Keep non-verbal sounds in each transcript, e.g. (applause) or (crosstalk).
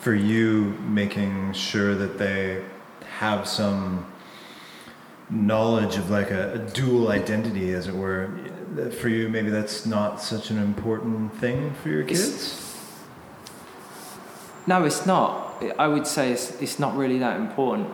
for you making sure that they have some knowledge of like a, a dual identity, as it were. For you, maybe that's not such an important thing for your It's- kids. No, it's not. I would say it's, it's not really that important.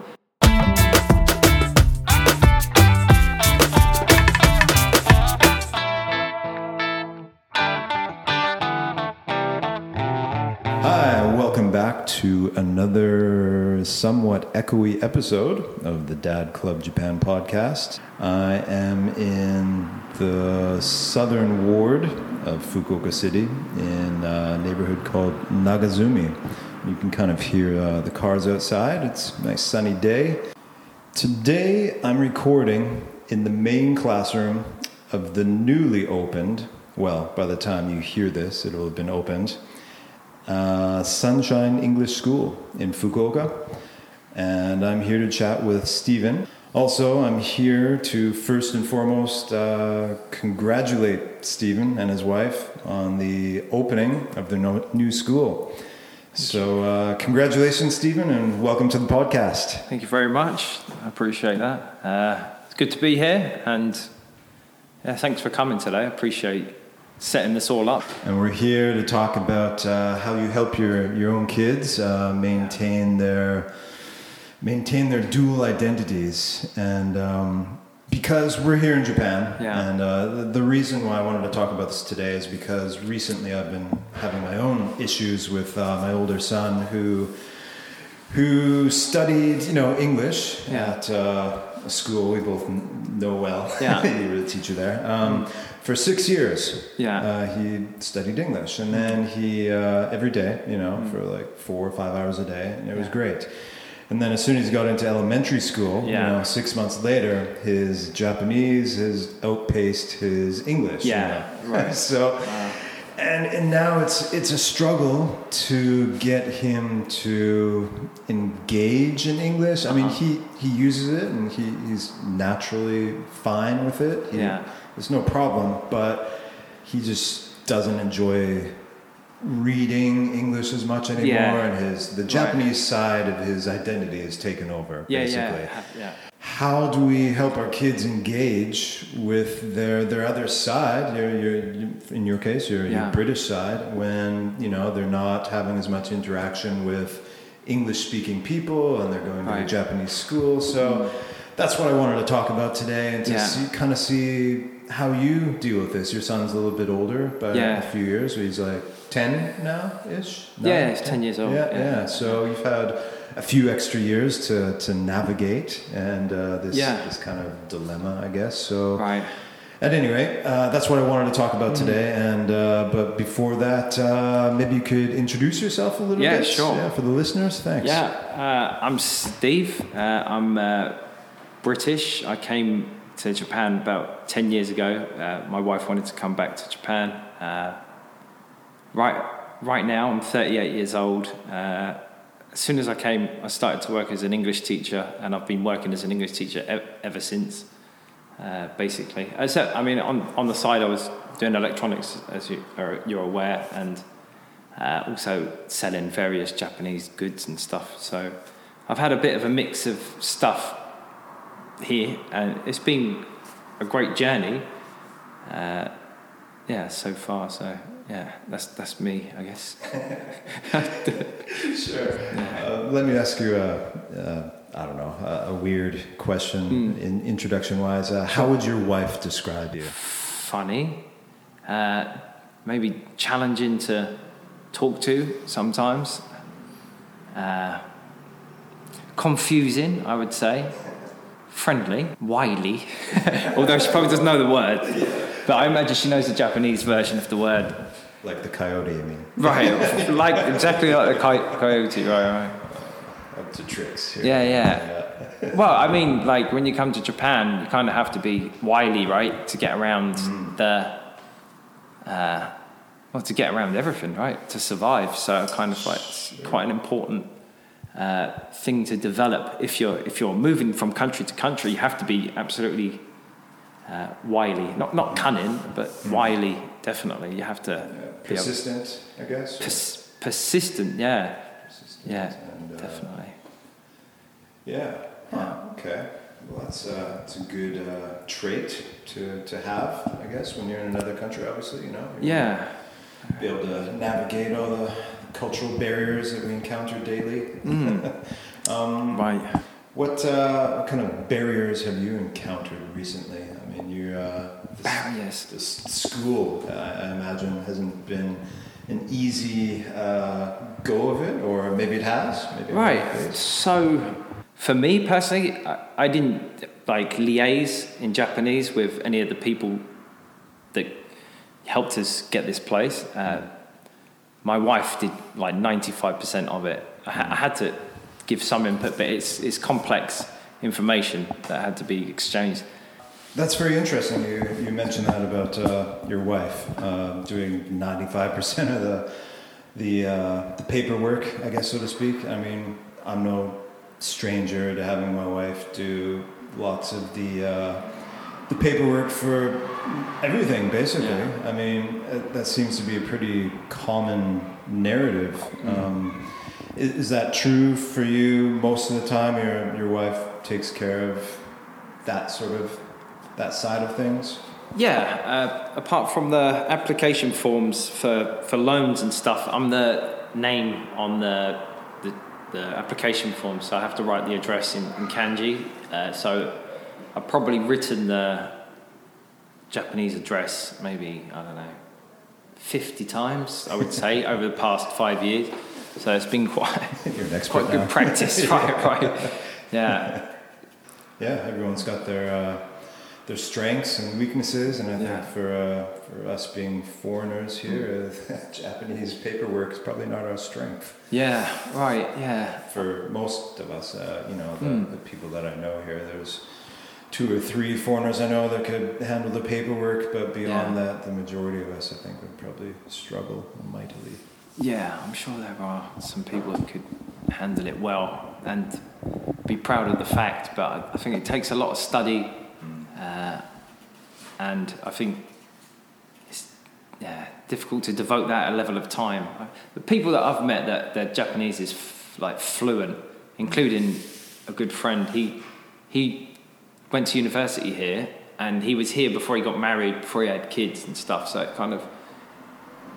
To another somewhat echoey episode of the Dad Club Japan podcast. I am in the southern ward of Fukuoka City in a neighborhood called Nagazumi. You can kind of hear uh, the cars outside. It's a nice sunny day. Today I'm recording in the main classroom of the newly opened, well, by the time you hear this, it'll have been opened, uh, Sunshine English School in Fukuoka. And I'm here to chat with Stephen. Also, I'm here to first and foremost uh, congratulate Stephen and his wife on the opening of their no- new school. So, uh, congratulations, Stephen, and welcome to the podcast. Thank you very much. I appreciate that. Uh, it's good to be here, and yeah, thanks for coming today. I appreciate setting this all up. And we're here to talk about uh, how you help your, your own kids uh, maintain their maintain their dual identities. And um, because we're here in Japan, Yeah. and uh, the, the reason why I wanted to talk about this today is because recently I've been having my own issues with uh, my older son who who studied you know English Yeah. at uh, a school we both know well. Yeah. (laughs) you were the teacher there. Um, for six years, Yeah. uh, he studied English, and then he uh, every day, you know, Mm. for like four or five hours a day, and it was great. And then as soon as he got into elementary school, Yeah. you know, six months later, his Japanese has outpaced his English. you Yeah, know. right. (laughs) so, and and now it's it's a struggle to get him to engage in English. I mean, Uh-huh. he he uses it, and he, he's naturally fine with it. He- Yeah. there's no problem, but he just doesn't enjoy reading English as much anymore, Yeah. and his the Japanese side of his identity is taken over. Yeah, basically. yeah, yeah. How do we help our kids engage with their their other side? Your, your, in your case, your, your British side, when you know they're not having as much interaction with English-speaking people, and they're going to a Japanese school. So mm-hmm. that's what I wanted to talk about today, and to Yeah. see, kind of see how you deal with this. Your son's a little bit older by Yeah. a few years. So he's like ten now, ish. Yeah, it's 10 years old, Yeah, yeah. yeah. So you've had a few extra years to, to navigate and uh, this Yeah. this kind of dilemma, I guess. So Right. at any rate, uh, that's what I wanted to talk about Mm-hmm. today. And uh, but before that, uh, maybe you could introduce yourself a little Yeah, bit. sure. Yeah, for the listeners. Thanks. Yeah, uh, I'm Steve. Uh, I'm uh, British. I came to Japan about 10 years ago. Uh, my wife wanted to come back to Japan. Uh, right, right now, I'm 38 years old. Uh, as soon as I came, I started to work as an English teacher, and I've been working as an English teacher ever since, uh, basically. Except, I mean, on, on the side, I was doing electronics, as you, are, you're aware, and uh, also selling various Japanese goods and stuff. So I've had a bit of a mix of stuff here, and it's been a great journey. Uh, yeah, so far. So yeah, that's that's me, I guess. (laughs) Sure. Uh, let me ask you a, uh, I don't know, a, a weird question Hmm. in introduction wise. Uh, how would your wife describe you? Funny, uh, maybe challenging to talk to sometimes. Uh, confusing, I would say. Friendly, wily, (laughs) although she probably doesn't know the word. But I imagine she knows the Japanese version of the word. Like the coyote, I mean. Right, like exactly like the coy- coyote, right, right. Up to tricks. Here. Yeah, yeah. Well, I mean, like when you come to Japan, you kind of have to be wily, right, to get around the, uh, well, to get around everything, right, to survive. So, kind of like it's quite an important uh, thing to develop. If you're if you're moving from country to country, you have to be absolutely uh, wily, not not cunning, but wily. Definitely, you have to be able- Persistent, I guess. pers- persistent. Yeah, Yeah, And, uh, definitely. Yeah. Huh, okay. Well, that's uh, that's a good uh, trait to, to have, I guess, when you're in another country. Obviously, you know. Yeah. Be able to navigate all the cultural barriers that we encounter daily. Mm. (laughs) Um, Right. What uh, what kind of barriers have you encountered recently? I your uh, this, Barriers. this school, uh, I imagine, hasn't been an easy uh, go of it, or maybe it has. Maybe Right. So, for me personally, I, I didn't like liaise in Japanese with any of the people that helped us get this place. Uh, my wife did like ninety-five percent of it. I, ha- I had to give some input, but it's it's complex information that had to be exchanged. That's very interesting. You, you mentioned that about uh, your wife uh, doing 95% of the, the, uh, the paperwork, I guess, so to speak. I mean, I'm no stranger to having my wife do lots of the, uh, the paperwork for everything, basically. Yeah. I mean, uh, that seems to be a pretty common narrative. Mm-hmm. Um, is, is that true for you most of the time? Your, your wife takes care of that sort of that side of things. Yeah, uh, apart from the application forms for, for loans and stuff, I'm the name on the, the, the application form, so I have to write the address in, in kanji. Uh, so I've probably written the Japanese address maybe, I don't know, 50 times, I would say, (laughs) over the past five years. So it's been quite, (laughs) You're an expert quite now. good practice, (laughs) right? Right. Yeah. Yeah, everyone's got their uh, their strengths and weaknesses, and I Yeah. think for uh, for us being foreigners here, uh, (laughs) Japanese paperwork is probably not our strength. Yeah, right, yeah. For most of us, uh, you know, the, Hmm. the people that I know here, there's two or three foreigners I know that could handle the paperwork, but beyond Yeah. that, the majority of us, I think, would probably struggle mightily. Yeah, I'm sure there are some people that could handle it well and be proud of the fact, but I think it takes a lot of study, uh, and I think it's yeah, difficult to devote that a level of time. The people that I've met that that Japanese is f- like fluent, including a good friend. He he went to university here, and he was here before he got married, before he had kids and stuff. So it kind of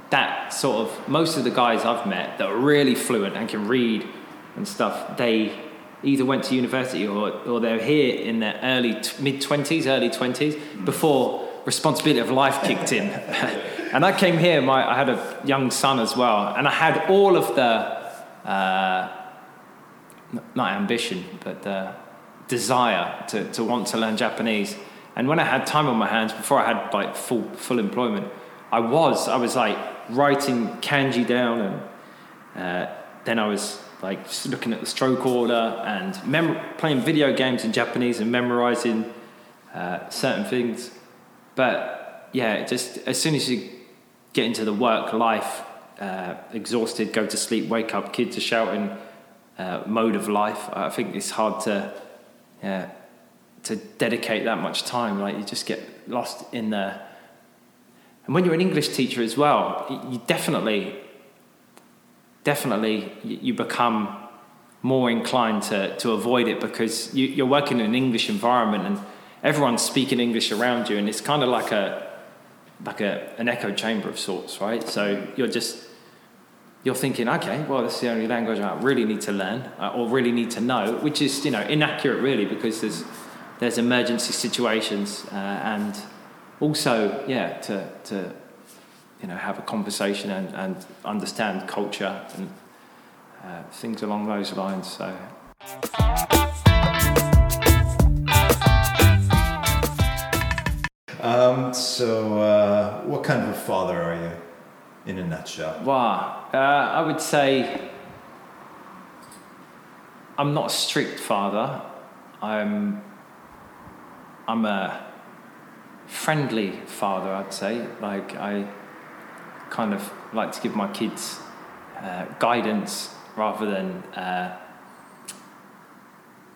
that sort of most of the guys I've met that are really fluent and can read and stuff, they either went to university or, or they're here in their early mid twenties, early twenties before responsibility of life kicked in. (laughs) and I came here, my I had a young son as well, and I had all of the uh, not ambition, but the desire to, to want to learn Japanese. And when I had time on my hands, before I had like full full employment, I was I was like writing kanji down, and uh, then I was like just looking at the stroke order and mem- playing video games in Japanese and memorizing uh, certain things. But yeah, just as soon as you get into the work life, uh, exhausted, go to sleep, wake up, kids are shouting, uh, mode of life. I think it's hard to, yeah, to dedicate that much time. Like you just get lost in the. And when you're an English teacher as well, you definitely, definitely, you become more inclined to, to avoid it because you, you're working in an English environment and everyone's speaking English around you, and it's kind of like a like a, an echo chamber of sorts, right? So you're just you're thinking, okay, well, this is the only language I really need to learn uh, or really need to know, which is you know inaccurate really because there's there's emergency situations uh, and also yeah to to you know have a conversation and, and understand culture and uh, things along those lines. So. Um, so, uh, what kind of a father are you, in a nutshell? Wow. Uh, I would say I'm not a strict father. I'm I'm a friendly father. I'd say. Like I kind of like to give my kids uh, guidance rather than uh,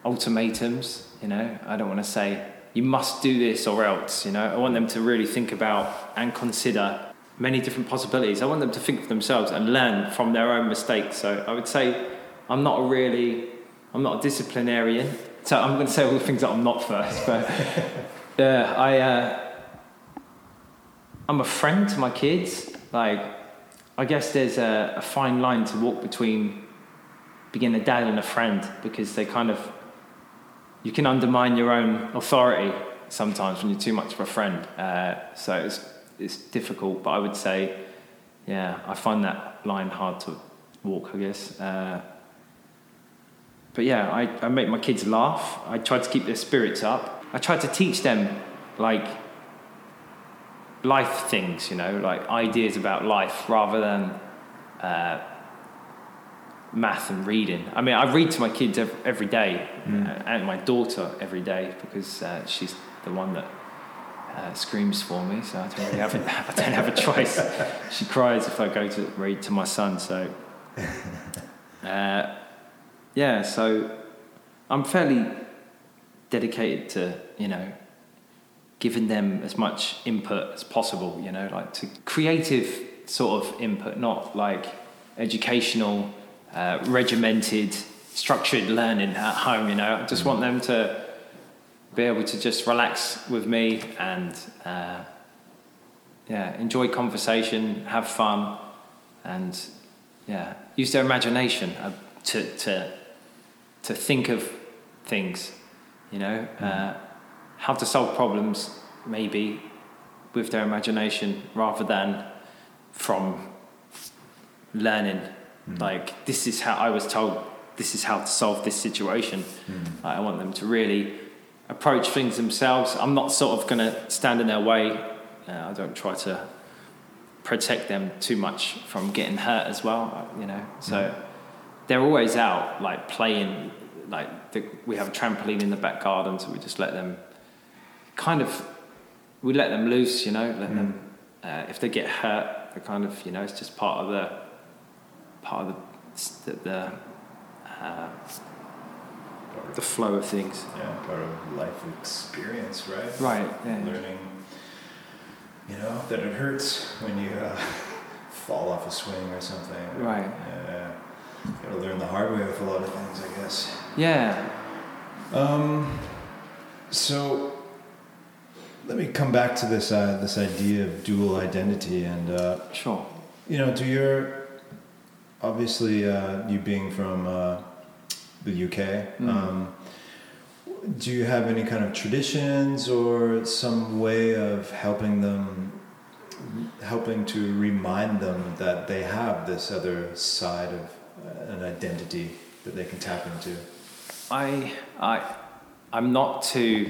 ultimatums. You know, I don't want to say you must do this or else. You know, I want them to really think about and consider many different possibilities. I want them to think for themselves and learn from their own mistakes. So I would say I'm not a really, I'm not a disciplinarian. So I'm going to say all the things that I'm not first. But (laughs) uh, I, uh, I'm a friend to my kids. Like, I guess there's a, a fine line to walk between being a dad and a friend because they kind of, you can undermine your own authority sometimes when you're too much of a friend. Uh, so it's, it's difficult, but I would say, yeah, I find that line hard to walk, I guess. Uh, but yeah, I, I make my kids laugh. I try to keep their spirits up. I try to teach them like life things, you know, like ideas about life rather than uh, math and reading. I mean, I read to my kids every day mm. and my daughter every day because uh, she's the one that uh, screams for me, so I don't really have a, (laughs) I don't have a choice. she cries if I go to read to my son, so (laughs) uh, yeah, so I'm fairly dedicated to you know giving them as much input as possible. You know, like to creative sort of input, not like educational, uh, regimented, structured learning at home. You know, I just want them to be able to just relax with me and uh, yeah, enjoy conversation, have fun, and yeah, use their imagination uh, to to to think of things. You know, mm. uh, how to solve problems maybe with their imagination rather than from learning. Mm. Like this is how I was told. This is how to solve this situation. Mm. I want them to really approach things themselves. I'm not sort of going to stand in their way. Uh, I don't try to protect them too much from getting hurt as well, you know. So mm. they're always out, like playing. Like the, we have a trampoline in the back garden, so we just let them kind of we let them loose, you know. Let mm. them uh, if they get hurt, they kind of you know it's just part of the part of the the, the uh, the flow of things. Yeah, part of life experience, right? Right. Yeah. Learning, you know, that it hurts when you uh, (laughs) fall off a swing or something. Right. Yeah. You gotta learn the hard way with a lot of things, I guess. Yeah. Um. So. Let me come back to this uh, this idea of dual identity and uh, sure. You know, to your obviously uh, you being from uh, the UK. Mm. Um, do you have any kind of traditions or some way of helping them, helping to remind them that they have this other side of uh, an identity that they can tap into? I, I, I'm not too.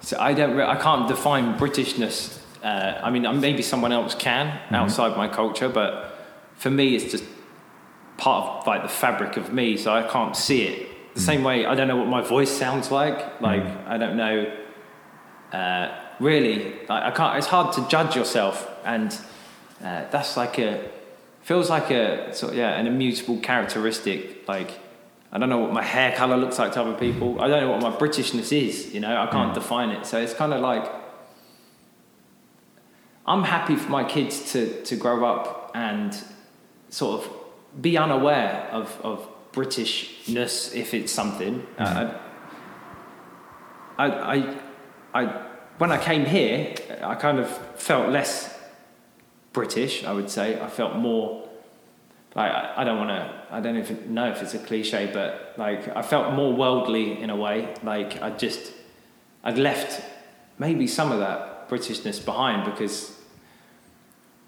So I don't. I can't define Britishness. Uh, I mean, maybe someone else can mm-hmm. outside my culture, but for me, it's just part of like the fabric of me. So I can't see it the same way, I don't know what my voice sounds like. Like mm. I don't know. Uh, really, like, I can't. It's hard to judge yourself, and uh, that's like a feels like a sort of, yeah an immutable characteristic. Like I don't know what my hair color looks like to other people. I don't know what my Britishness is. You know, I can't mm. define it. So it's kind of like I'm happy for my kids to to grow up and sort of be unaware of of Britishness, if it's something. Mm-hmm. I, I, I, when I came here, I kind of felt less British. I would say I felt more like I, don't want to. I don't even know if it's a cliche, but like I felt more worldly in a way. Like I just, I'd left maybe some of that Britishness behind because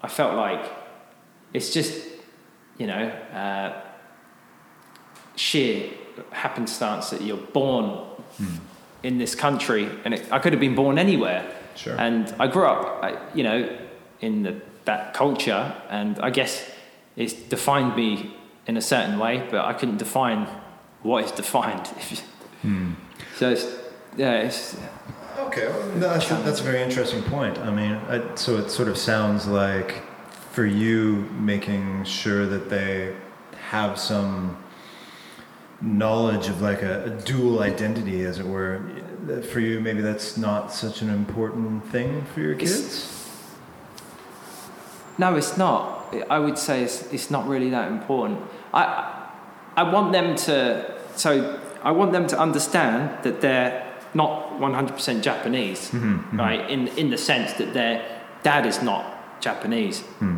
I felt like it's just, you know. Uh, sheer happenstance that you're born mm. in this country, and it, I could have been born anywhere. Sure. And I grew up, you know, in the, that culture, and I guess it's defined me in a certain way, but I couldn't define what is defined. (laughs) mm. So it's, yeah, it's. Okay, well, that's, a, that's a very interesting point. I mean, I, so it sort of sounds like for you making sure that they have some knowledge of like a, a, dual identity, as it were. For you, maybe that's not such an important thing for your kids. It's, no, it's not. I would say it's, it's not really that important. I I want them to. So I want them to understand that they're not 100% Japanese, Mm-hmm, right? In in the sense that their dad is not Japanese. Hmm.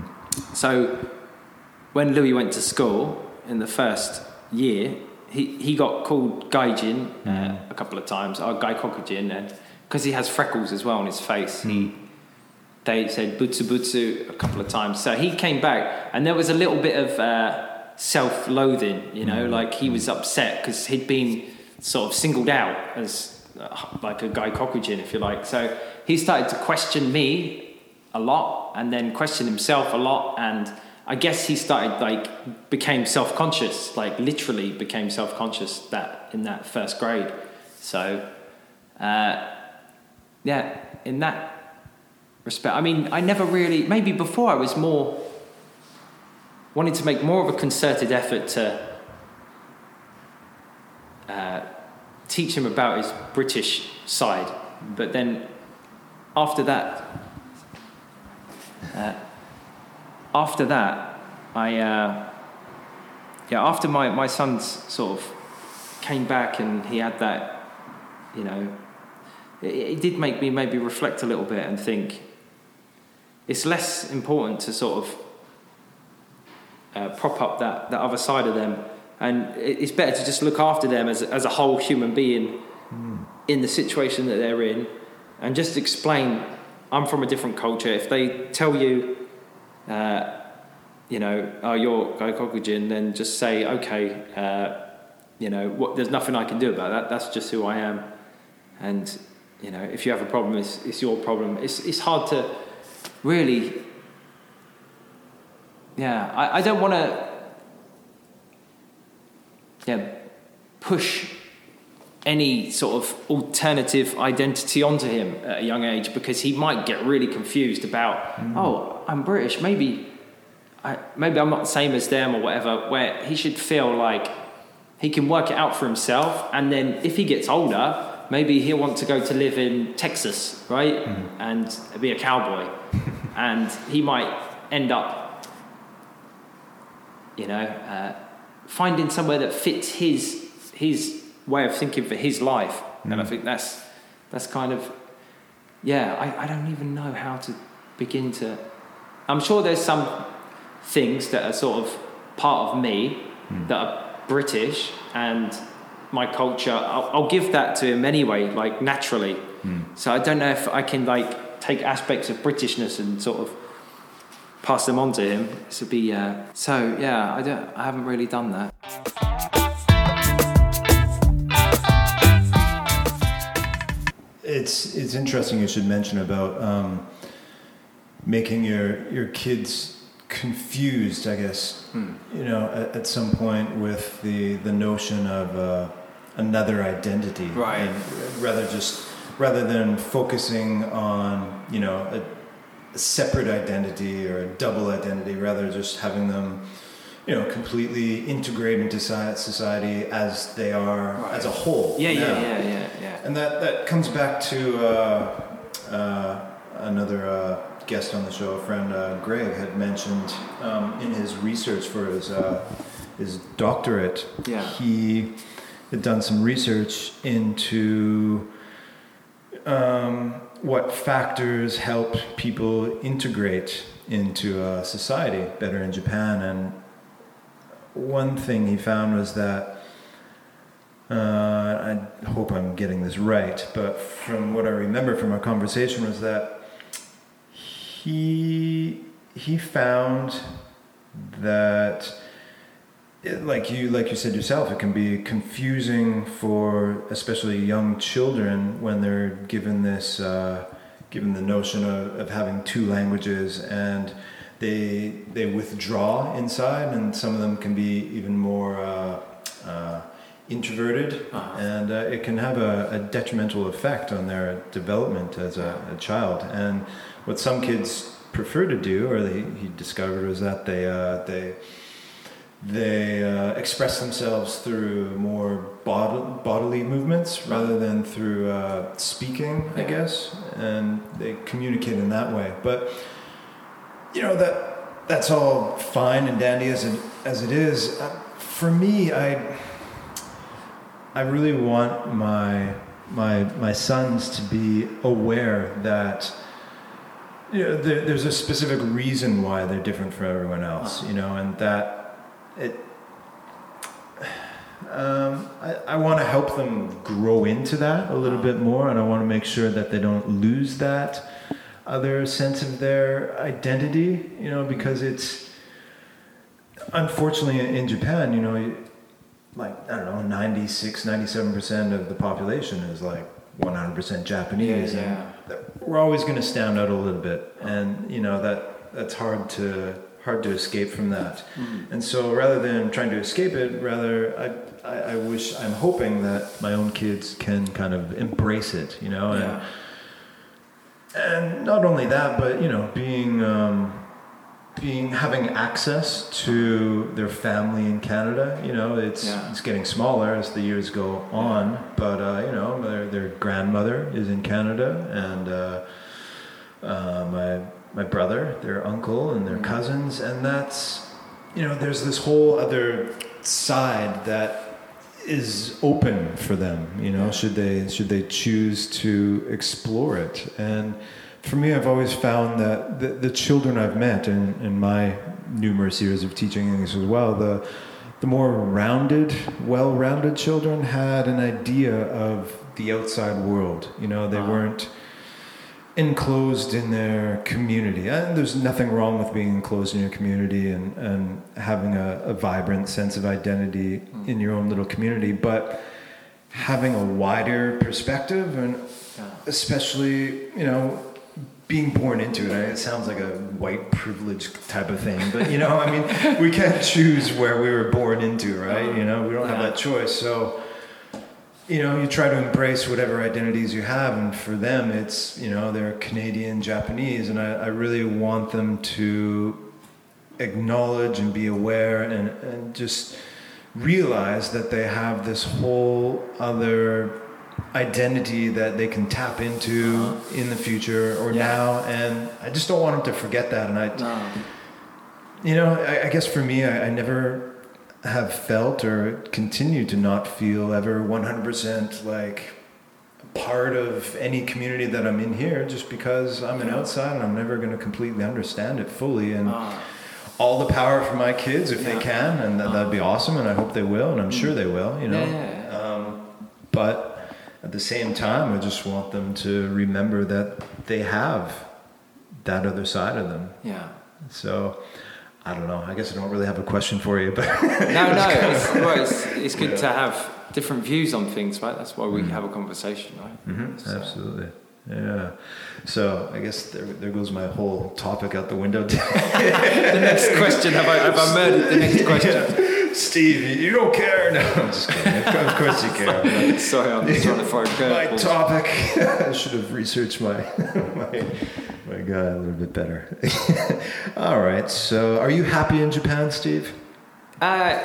So when Louis went to school in the first year, he, he got called Gaijin Hmm. uh, a couple of times, or and because he has freckles as well on his face, he Hmm. They said butsu butsu a couple of times. So he came back, and there was a little bit of uh, self-loathing, you know, like he was upset because he'd been sort of singled out as uh, like a Gaikokujin, if you like. So he started to question me a lot, and then question himself a lot, and I guess he started like became self-conscious, like literally became self-conscious that in that first grade. So. Uh, yeah, in that respect. I mean, I never really, maybe before I was more, wanting to make more of a concerted effort to uh, teach him about his British side. But then after that, uh, after that, I, uh, yeah, after my, my son's sort of came back and he had that, you know, it, it did make me maybe reflect a little bit and think it's less important to sort of uh, prop up that, that other side of them. And it's better to just look after them as, as a whole human being in the situation that they're in and just explain I'm from a different culture. If they tell you uh, you know oh you're Gaikokujin then just say okay uh, you know what, there's nothing I can do about that. That's just who I am. And you know if you have a problem it's, it's your problem. It's, it's hard to really yeah I, I don't want to yeah push any sort of alternative identity onto him at a young age because he might get really confused about mm. oh I'm British maybe I, maybe I'm not the same as them or whatever where he should feel like he can work it out for himself and then if he gets older maybe he'll want to go to live in Texas right? Hmm. And be a cowboy. (laughs) And he might end up you know uh, finding somewhere that fits his his way of thinking for his life. And I hmm. think that's that's kind of yeah I, I don't even know how to begin to I'm sure there's some things that are sort of part of me hmm. that are British and my culture. I'll, I'll give that to him anyway like naturally. So I don't know if I can like take aspects of Britishness and sort of pass them on to him. This would be uh, so yeah I don't I haven't really done that. It's it's interesting you should mention about um, making your your kids confused. I guess you know at, at some point with the the notion of uh, another identity, Right. And rather just rather than focusing on you know a, a separate identity or a double identity, rather just having them. You know, completely integrate into society as they are Right. as a whole. yeah yeah now. yeah yeah yeah And that, that comes back to uh, uh, another uh, guest on the show, a friend uh, Greg had mentioned um, in his research for his, uh, his doctorate. Yeah. He done some research into um, what factors help people integrate into society better in Japan. And one thing he found was that uh, I hope I'm getting this right, but from what I remember from our conversation was that he he found that like you like you said yourself, it can be confusing for especially young children when they're given this uh, given the notion of, of having two languages and they they withdraw inside and some of them can be even more uh, uh, introverted Uh-huh. and uh, it can have a, a detrimental effect on their development as a, a child and what some kids prefer to do or they, he discovered was that they uh, they they uh, express themselves through more bod- bodily movements rather than through uh, speaking, I guess, and they communicate in that way. But you know that that's all fine and dandy as it as it is. Uh, for me, I I really want my my my sons to be aware that you know, there, there's a specific reason why they're different from everyone else, you know, and that it. Um, I, I want to help them grow into that a little bit more, and I want to make sure that they don't lose that other sense of their identity, you know, because it's unfortunately in Japan, you know, like I don't know, 96, 97 percent of the population is like 100 percent Japanese, Yeah, and we're always going to stand out a little bit, and you know that that's hard to hard to escape from that. Mm. And so rather than trying to escape it, rather I, I, I wish I'm hoping that my own kids can kind of embrace it, you know, and and not only that, but you know, being um, being having access to their family in Canada. You know, it's Yeah. it's getting smaller as the years go on, but uh, you know, their their grandmother is in Canada, and uh, uh, my my brother, their uncle, and their Mhm. cousins, and that's you know, there's this whole other side that is open for them you know should they should they choose to explore it and for me i've always found that the, the children i've met in, in my numerous years of teaching english as well the the more rounded well-rounded children had an idea of the outside world you know they Ah. weren't enclosed in their community. And there's nothing wrong with being enclosed in your community and, and having a, a vibrant sense of identity Mm. in your own little community, but having a wider perspective and especially, you know, being born into it. It sounds like a white privilege type of thing, but you know, I mean, we can't choose where we were born into, right? You know, we don't have that choice. So, you know, you try to embrace whatever identities you have, and for them, it's you know they're Canadian, Japanese, and I, I really want them to acknowledge and be aware and, and just realize that they have this whole other identity that they can tap into uh-huh. in the future or Yeah. now, and I just don't want them to forget that. And I, No. you know, I, I guess for me, I, I never have felt or continue to not feel ever 100% like part of any community that I'm in here just because I'm an outside and I'm never going to completely understand it fully. And Ah. all the power for my kids if they can, and that, that'd be awesome, and I hope they will, and I'm sure they will, you know. Yeah. Um, but at the same time, I just want them to remember that they have that other side of them. Yeah. So I don't know. I guess I don't really have a question for you, but (laughs) No, no. (laughs) It's, well, it's, it's good to have different views on things, right? That's why we Mm. have a conversation, right? Mhm, So- absolutely. Yeah. So I guess there, there goes my whole topic out the window. (laughs) the next question. Have I, have I murdered the next question? Steve, you- don't care. No, I'm just kidding. Of course- you care. Sorry, I'm just trying to a my topic. I should have researched my my, a little bit better. (laughs) All right. So, are you happy in Japan, Steve? Uh,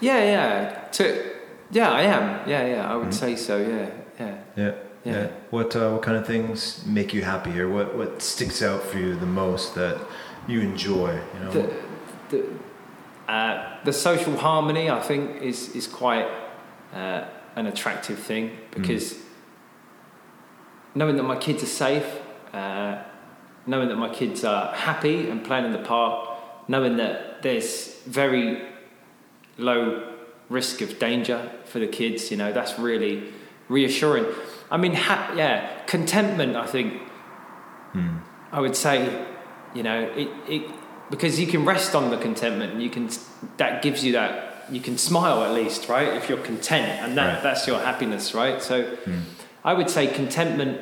yeah, yeah. To, yeah, I am. Yeah, yeah. I would Mhm. say so. Yeah, yeah. Yeah. Yeah. What uh, what kind of things make you happy, here? what what sticks out for you the most that you enjoy? You know. The, the, uh, the social harmony, I think, is is quite uh, an attractive thing because knowing that my kids are safe, uh, knowing that my kids are happy and playing in the park, knowing that there's very low risk of danger for the kids, you know, that's really reassuring. I mean, ha- yeah, contentment, I think. I would say, you know, it, it because you can rest on the contentment and you can that gives you that you can smile at least, right? If you're content and that Right. that's your happiness, right? So Hmm. I would say contentment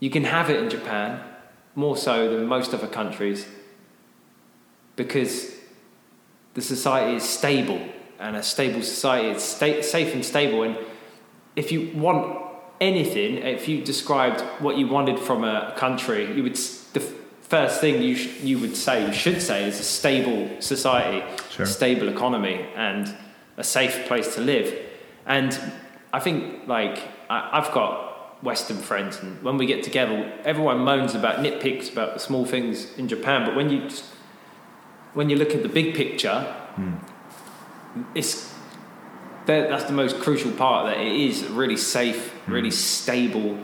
you can have it in Japan more so than most other countries because the society is stable and a stable society is sta- safe and stable and if you want anything if you described what you wanted from a country you would the first thing you sh- you would say you should say is a stable society Sure. stable economy and a safe place to live and I think like I, I've got Western friends, and when we get together, everyone moans about nitpicks about the small things in Japan. But when you just, when you look at the big picture, hmm. it's that's the most crucial part that it is a really safe, hmm. really stable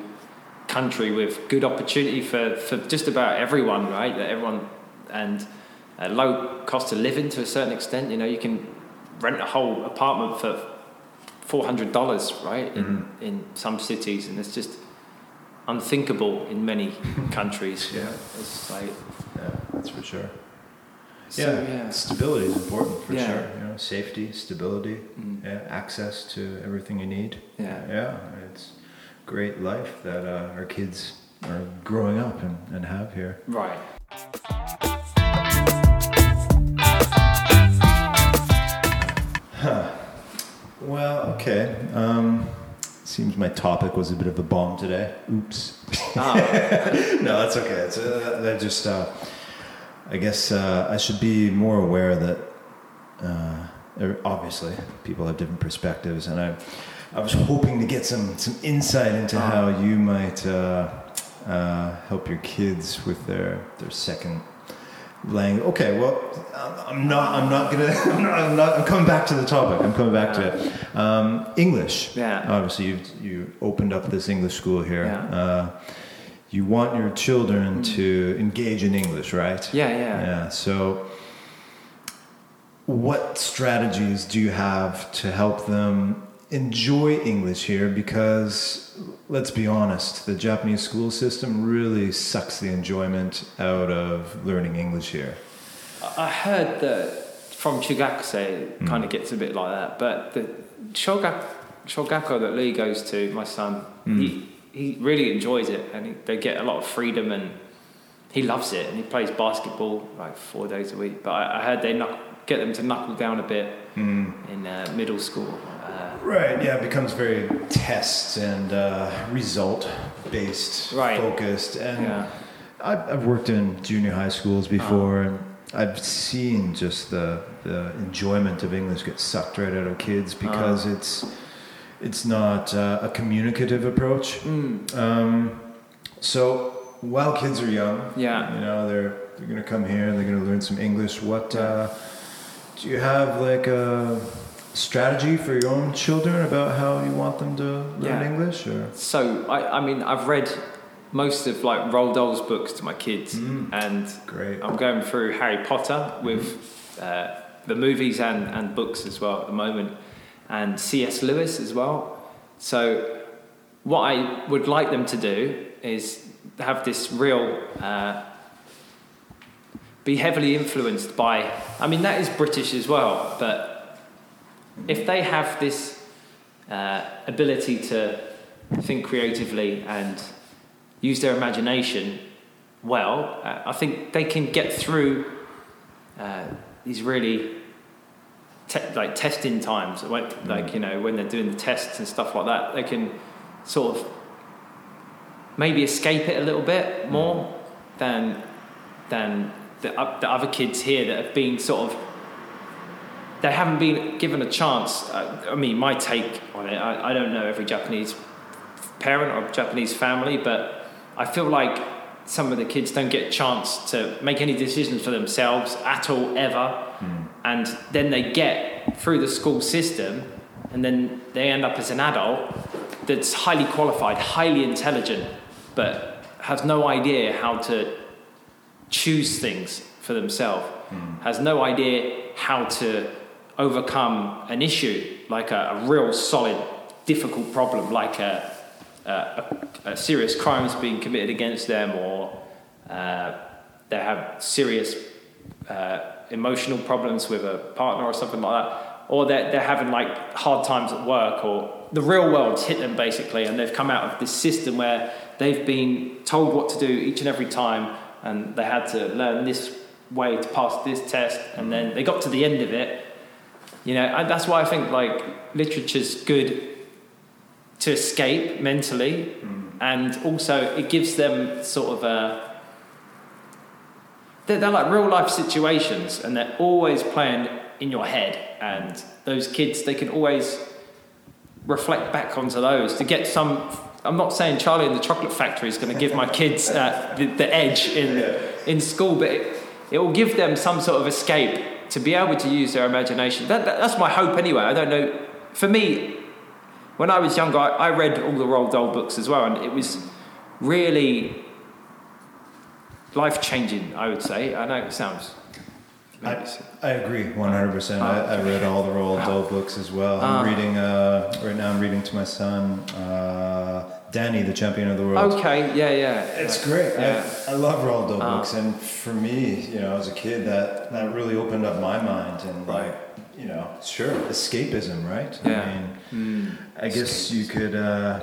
country with good opportunity for, for just about everyone, right? That everyone and a low cost of living to a certain extent. You know, you can rent a whole apartment for four hundred dollars, right? In in some cities, and it's just unthinkable in many (laughs) countries. Yeah. it's like Yeah, that's for sure. so, yeah, yeah. stability is important for Yeah. sure. You know, safety, stability, Mm. yeah, access to everything you need. Yeah. yeah, it's great life that uh, our kids are growing up and, and have here. Right. Well, okay. Um, seems my topic was a bit of a bomb today. Oops. Ah, (laughs) no, that's okay. It's uh, that just. Uh, I guess uh, I should be more aware that uh, er- obviously people have different perspectives, and I, I was hoping to get some some insight into Ah. how you might uh, uh, help your kids with their their second language. Okay, well, I'm- I'm not. I'm not gonna. (laughs) I'm, not, I'm not. I'm coming back to the topic. I'm coming back to it. Um, English. Yeah. Obviously, you you opened up this English school here. Yeah. Uh, you want your children to engage in English, right? yeah, yeah. Yeah. So, what strategies do you have to help them enjoy English here? Because let's be honest, the Japanese school system really sucks the enjoyment out of learning English here. I heard that from Chugakuse it hmm. kind of gets a bit like that, but the Shogak, Shogako that Lee goes to, my son, hmm. he, he really enjoys it and he, they get a lot of freedom and he loves it and he plays basketball like four days a week. But I, I heard they knuck, get them to knuckle down a bit hmm. in uh, middle school. Right. Yeah, it becomes very test and uh, result based, Right. focused, and yeah, I've, I've worked in junior high schools before, and I've seen just the, the enjoyment of English get sucked right out of kids because it's it's not uh, a communicative approach. mm, Um, so while kids are young, Yeah. you know they're they're gonna come here and they're gonna learn some English. What uh, do you have like a strategy for your own children about how you want them to learn Yeah. English? Or So I, I mean, I've read most of like Roald Dahl's books to my kids, Mm. and great. I'm going through Harry Potter with uh, the movies and, and books as well at the moment, and C.S. Lewis as well. So, what I would like them to do is have this real, uh, be heavily influenced by, I mean, that is British as well, but if they have this uh, ability to think creatively and use their imagination well, uh, I think they can get through uh, these really te- like testing times, when, like you know when they're doing the tests and stuff like that. They can sort of maybe escape it a little bit more than than the, the other kids here that have been sort of they haven't been given a chance. Uh, I mean, my take on it, I, I don't know every Japanese parent or Japanese family, but I feel like some of the kids don't get a chance to make any decisions for themselves at all, ever. And then they get through the school system, and then they end up as an adult that's highly qualified, highly intelligent, but has no idea how to choose things for themselves, has no idea how to overcome an issue, like a, a real solid, difficult problem, like a, a, a, serious crimes being committed against them, or uh, they have serious uh, emotional problems with a partner or something like that, or they're, they're having like hard times at work, or the real world's hit them basically, and they've come out of this system where they've been told what to do each and every time, and they had to learn this way to pass this test, and then they got to the end of it. You know, and that's why I think like literature's good to escape mentally, and also it gives them sort of a. They're, they're like real life situations, and they're always playing in your head. And those kids, they can always reflect back onto those to get some. I'm not saying Charlie and the Chocolate Factory is going to give my kids uh, the, the edge in (laughs) in school, but it, it will give them some sort of escape to be able to use their imagination. That, that- that's my hope anyway. I don't know. For me, when I was younger, I, I read all the Roald Dahl books as well, and it was really life changing. I would say. I know it sounds. I, I agree 100%. I, I read all the Roald Dahl books as well. I'm Ah. reading, uh, right now, I'm reading to my son, uh, Danny, the champion of the world. Okay. Yeah. Yeah. It's great. Yeah. I, I love Roald Dahl Ah. books, and for me, you know, as a kid, that that really opened up my mind and Right. like, you know, sure, escapism, right? Yeah. I mean, Mm. I guess you could uh,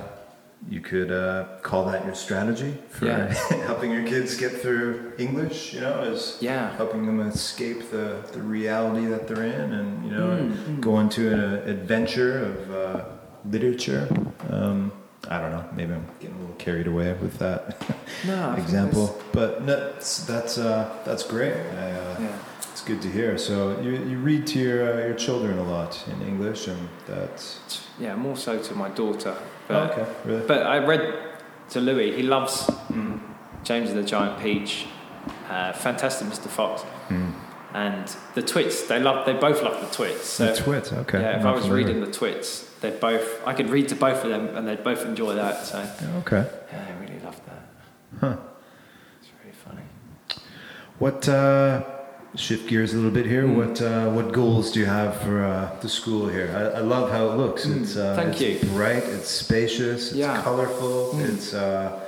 you could uh, call that your strategy for Yeah. (laughs) helping your kids get through English. You know, is Yeah. helping them escape the, the reality that they're in, and you know, Mm, mm. go into an adventure of uh, literature. Um, I don't know. Maybe I'm getting a little carried away with that (laughs) No. Example, but no, that's that's, uh, that's great. I, uh, Yeah. It's good to hear. So you, you read to your uh, your children a lot in English, and that's Yeah. More so to my daughter. But, oh, okay. Really? But I read to Louis. He loves Mm. James and the Giant Peach, uh, Fantastic Mr. Fox, Mm. and the Twits. They love. They both love the Twits. So the twits, Okay. yeah, if I was reading the Twits, they both. I could read to both of them, and they'd both enjoy that. So Okay. yeah, I really loved that. Huh. It's really funny. What? Uh, shift gears a little bit here. Mm. What? Uh, what goals do you have for uh, the school here? I, I love how it looks. Mm, It's uh, thank it's you. bright. It's spacious. It's Yeah. colorful. Mm. It's uh,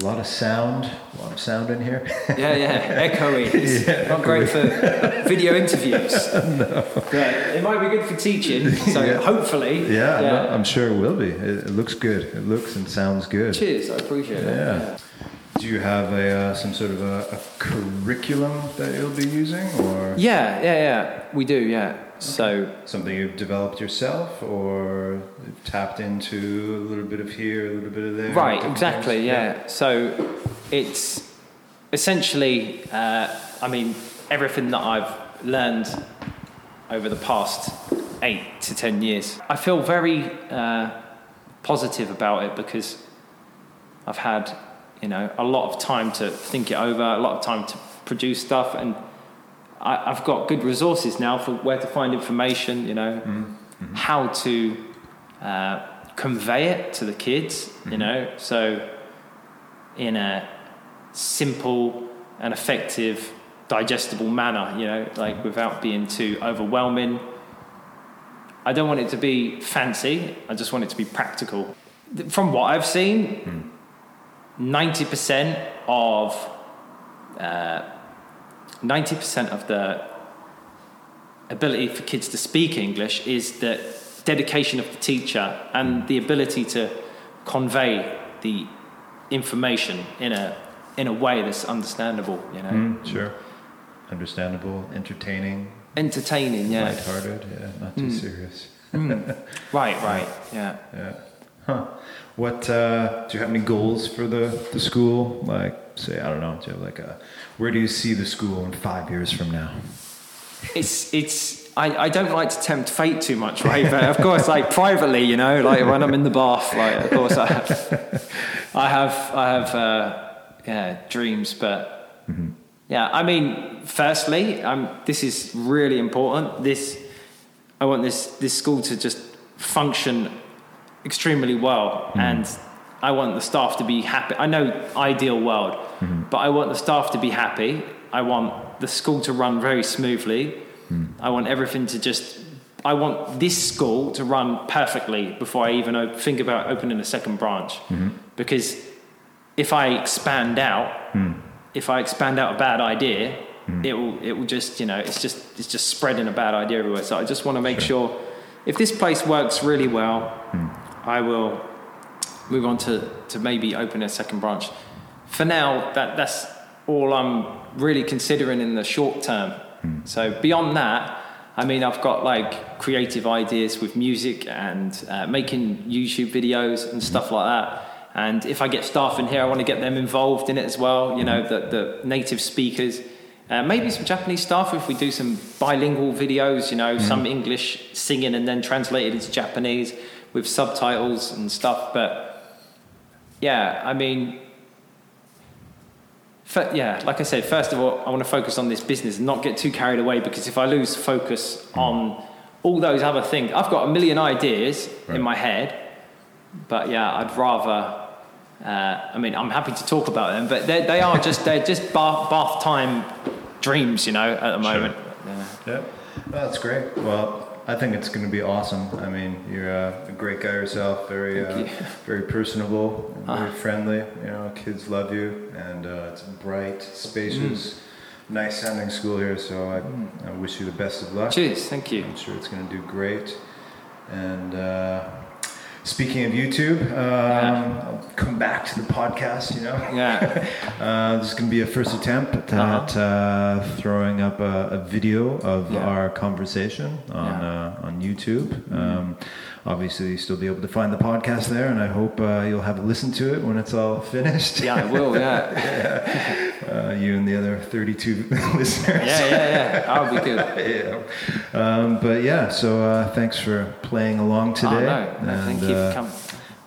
a lot of sound. A lot of sound in here. Yeah, yeah, (laughs) echoey. It's Yeah, not great for (laughs) video interviews. (laughs) no. It might be good for teaching. So Yeah. hopefully. yeah, no, I'm sure it will be. It, it looks good. It looks and sounds good. Cheers. I appreciate it. Yeah. Do you have a uh, some sort of a, a curriculum that you'll be using, or Yeah, yeah, yeah. We do, yeah. So, something you've developed yourself, or tapped into a little bit of here, a little bit of there? right, exactly, things? yeah. So, it's essentially, uh, I mean, everything that I've learned over the past eight to ten years. I feel very uh, positive about it because I've had, you know, a lot of time to think it over, a lot of time to produce stuff, and I, I've got good resources now for where to find information, you know, Mm-hmm. how to uh, convey it to the kids, you know, so in a simple and effective, digestible manner, you know, like without being too overwhelming. I don't want it to be fancy, I just want it to be practical. From what I've seen, 90% of uh, 90% of the ability for kids to speak English is the dedication of the teacher and the ability to convey the information in a in a way that's understandable, you know. Mm, sure. Understandable, entertaining, Entertaining, yeah. lighthearted. Yeah, not too Mm. serious. Mm. (laughs) Right, right, yeah. Yeah. Huh. What uh, do you have any goals for the, the school? Like, say, I don't know. Do you have like a where do you see the school in five years from now? It's it's I, I don't like to tempt fate too much, right? But of course, like privately, you know, like when I'm in the bath, like of course I have, I have, I have, uh, yeah, dreams. But Mhm. yeah, I mean, firstly, um, this is really important. This, I want this this school to just function extremely well, hmm. and I want the staff to be happy. I know ideal world, hmm. but I want the staff to be happy. I want the school to run very smoothly. Hmm. I want everything to just. I want this school to run perfectly before I even op- think about opening a second branch, mm-hmm. because if I expand out, if I expand out a bad idea, it will it will just you know it's just it's just spreading a bad idea everywhere. So I just want to make sure, if this place works really well, I will move on to to maybe open a second branch. For now, that that's all I'm really considering in the short term. So beyond that. I mean, I've got like creative ideas with music and uh, making YouTube videos and stuff like that. And if I get staff in here, I want to get them involved in it as well. You know, the, the native speakers, uh, maybe some Japanese stuff if we do some bilingual videos. You know, some English singing and then translated into Japanese with subtitles and stuff. But yeah, I mean, Fir- yeah, like I said, first of all, I want to focus on this business and not get too carried away because if I lose focus on all those other things, I've got a million ideas Right. in my head, but yeah, I'd rather. Uh, I mean, I'm happy to talk about them, but they they are just they're just bath, bath time dreams, you know, at the Sure. moment. Yeah. Yeah, well, that's great. Well, I think it's going to be awesome. I mean, you're uh, a great guy yourself, very, uh, you. (laughs) very personable, and very Ah. friendly. You know, kids love you, and uh, it's bright, spacious, nice sounding school here. So I, I wish you the best of luck. Cheers, thank you. I'm sure it's going to do great. And uh, speaking of YouTube, um, I'll come back to the podcast. You know. Yeah, (laughs) Uh, this is going to be a first attempt at uh, throwing up a, a video of Yeah. our conversation on Yeah. uh, on YouTube. Um, obviously, you'll still be able to find the podcast there, and I hope uh, you'll have a listen to it when it's all finished. yeah, I will. Yeah, (laughs) uh, you and the other 32 (laughs) listeners. yeah, yeah, yeah. I'll be good. yeah. Um, but yeah, so uh, thanks for playing along today. Oh, no, no, thank you uh, for coming.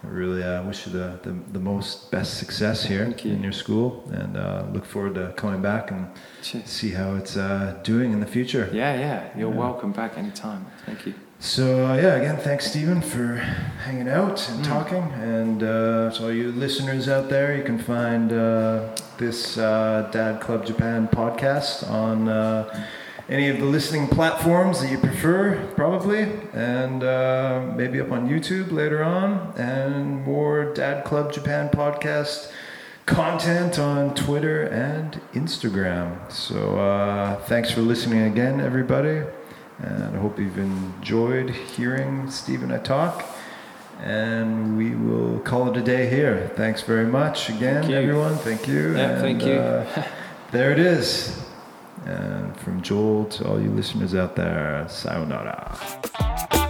I really uh, wish you the, the, the most best success here you. in your school, and uh, look forward to coming back and Cheers. see how it's uh, doing in the future. Yeah, yeah. You're Yeah. welcome back anytime. Thank you. So uh, yeah, again, thanks Stephen for hanging out and Mm. talking, and uh, so all you listeners out there, you can find uh, this uh, Dad Club Japan podcast on. Uh, any of the listening platforms that you prefer, probably, and uh, maybe up on YouTube later on, and more Dad Club Japan podcast content on Twitter and Instagram. So uh, thanks for listening again, everybody, and I hope you've enjoyed hearing Steve and I talk. And we will call it a day here. Thanks very much again, Thank everyone. Thank you. Yeah, thank you. uh, there it is. And from Joel to all you listeners out there, sayonara.